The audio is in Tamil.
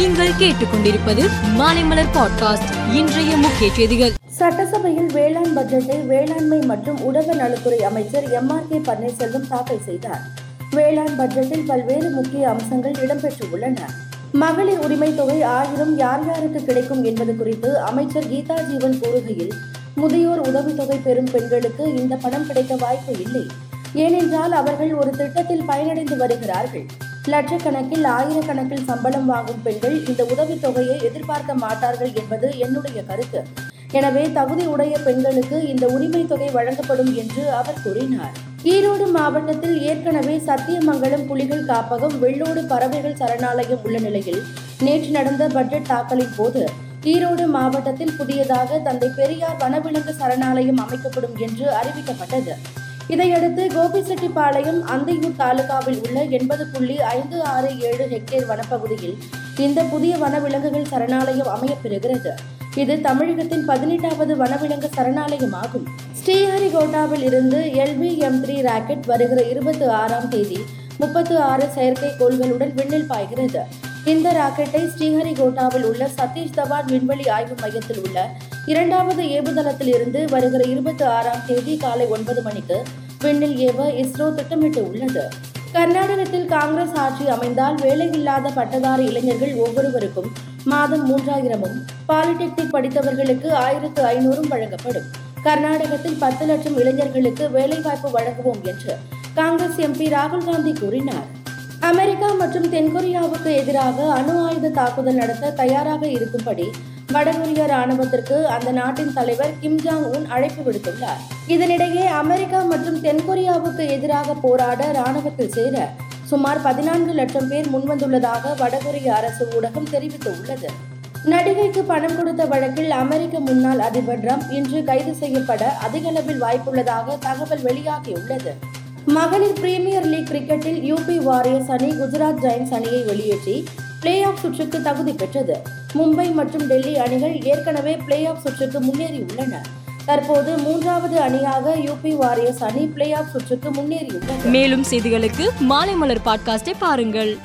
நீங்கள் கேட்டுக்கொண்டிருப்பது மாலைமலர் பாட்காஸ்ட் இன்றைய முக்கிய செய்திகள். சட்டசபையில் வேளாண் பட்ஜெட்டை வேளாண்மை மற்றும் உழவர் நலத்துறை அமைச்சர் எம் ஆர் கே பன்னீர்செல்வம் தாக்கல் செய்தார். வேளாண் பட்ஜெட்டில் பல்வேறு முக்கிய அம்சங்கள் இடம்பெற்றுள்ளன. மகளிர் உரிமை தொகை ஆயிரம் யார் யாருக்கு கிடைக்கும் என்பது குறித்து அமைச்சர் கீதா ஜீவன் கூறுகையில் முதியோர் உதவித்தொகை பெறும் பெண்களுக்கு இந்த பணம் கிடைக்க வாய்ப்பு இல்லை. ஏனென்றால் அவர்கள் ஒரு திட்டத்தில் பயனடைந்து வருகிறார்கள். லட்சக்கணக்கில் ஆயிரக்கணக்கில் சம்பளம் வாங்கும் பெண்கள் இந்த உதவித்தொகையை எதிர்பார்க்க மாட்டார்கள் என்பது என்னுடைய கருத்து. எனவே தகுதி உடைய பெண்களுக்கு இந்த உரிமை தொகை வழங்கப்படும் என்று அவர் கூறினார். ஈரோடு மாவட்டத்தில் ஏற்கனவே சத்தியமங்கலம் புலிகள் காப்பகம் வெள்ளோடு பறவைகள் சரணாலயம் உள்ள நிலையில் நேற்று நடந்த பட்ஜெட் தாக்கலின் போது ஈரோடு மாவட்டத்தில் புதியதாக தந்தை பெரியார் வனவிலங்கு சரணாலயம் அமைக்கப்படும் என்று அறிவிக்கப்பட்டது. இதையடுத்து கோபிச்செட்டிப்பாளையம் அந்தியூர் தாலுகாவில் உள்ள எண்பது புள்ளி ஐந்து ஆறு ஏழு ஹெக்டேர் வனப்பகுதியில் இந்த புதிய வனவிலங்குகள் சரணாலயம் அமையப்பெறுகிறது. இது தமிழகத்தின் பதினெட்டாவது வனவிலங்கு சரணாலயமாகும். ஸ்ரீஹரிகோட்டாவில் இருந்து எல்வி எம் த்ரீ ராக்கெட் வருகிற இருபத்தி ஆறாம் தேதி முப்பத்து ஆறு செயற்கைக்கோள்களுடன் விண்ணில் பாய்கிறது. இந்த ராக்கெட்டை ஸ்ரீஹரிகோட்டாவில் உள்ள சதீஷ் தவான் விண்வெளி ஆய்வு மையத்தில் உள்ள இரண்டாவது ஏவுதளத்தில் இருந்து வருகிற இருபத்தி ஆறாம் தேதி காலை ஒன்பது மணிக்கு விண்ணில் ஏவ இஸ்ரோ திட்டமிட்டு உள்ளது. கர்நாடகத்தில் காங்கிரஸ் ஆட்சி அமைந்தால் வேலையில்லாத பட்டதாரி இளைஞர்கள் ஒவ்வொருவருக்கும் மாதம் மூன்றாயிரமும் பாலிடெக்னிக் படித்தவர்களுக்கு ஆயிரத்து ஐநூறும் வழங்கப்படும். கர்நாடகத்தில் பத்து லட்சம் இளைஞர்களுக்கு வேலைவாய்ப்பு வழங்குவோம் என்று காங்கிரஸ் எம்பி ராகுல் காந்தி கூறினார். அமெரிக்கா மற்றும் தென்கொரியாவுக்கு எதிராக அணு ஆயுத தாக்குதல் நடத்த தயாராக இருக்கும்படி வடகொரிய ராணுவத்திற்கு அந்த நாட்டின் தலைவர் கிம் ஜாங் உன் அழைப்பு விடுத்துள்ளார். இதனிடையே அமெரிக்கா மற்றும் தென்கொரியாவுக்கு எதிராக போராட ராணுவத்தில் சேர சுமார் பதினான்கு லட்சம் பேர் முன்வந்துள்ளதாக வடகொரிய அரசு ஊடகம் தெரிவித்துள்ளது. நடிகைக்கு பணம் கொடுத்த வழக்கில் அமெரிக்க முன்னாள் அதிபர் ட்ரம்ப் இன்று கைது செய்யப்பட அதிகளவில் வாய்ப்புள்ளதாக தகவல் வெளியாகியுள்ளது. மகளிர் பிரீமியர் லீக் கிரிக்கெட்டில் யூபி வாரியர்ஸ் அணி குஜராத் ஜெயின்ஸ் அணியை வெளியேற்றி பிளே ஆஃப் சுற்றுக்கு தகுதி பெற்றது. மும்பை மற்றும் டெல்லி அணிகள் ஏற்கனவே பிளே ஆஃப் சுற்றுக்கு முன்னேறியுள்ளன. தற்போது மூன்றாவது அணியாக யூபி வாரியர்ஸ் அணி பிளே ஆஃப் சுற்றுக்கு முன்னேறியுள்ளது. மேலும் செய்திகளுக்கு மாலைமலர் பாட்காஸ்டை பாருங்கள்.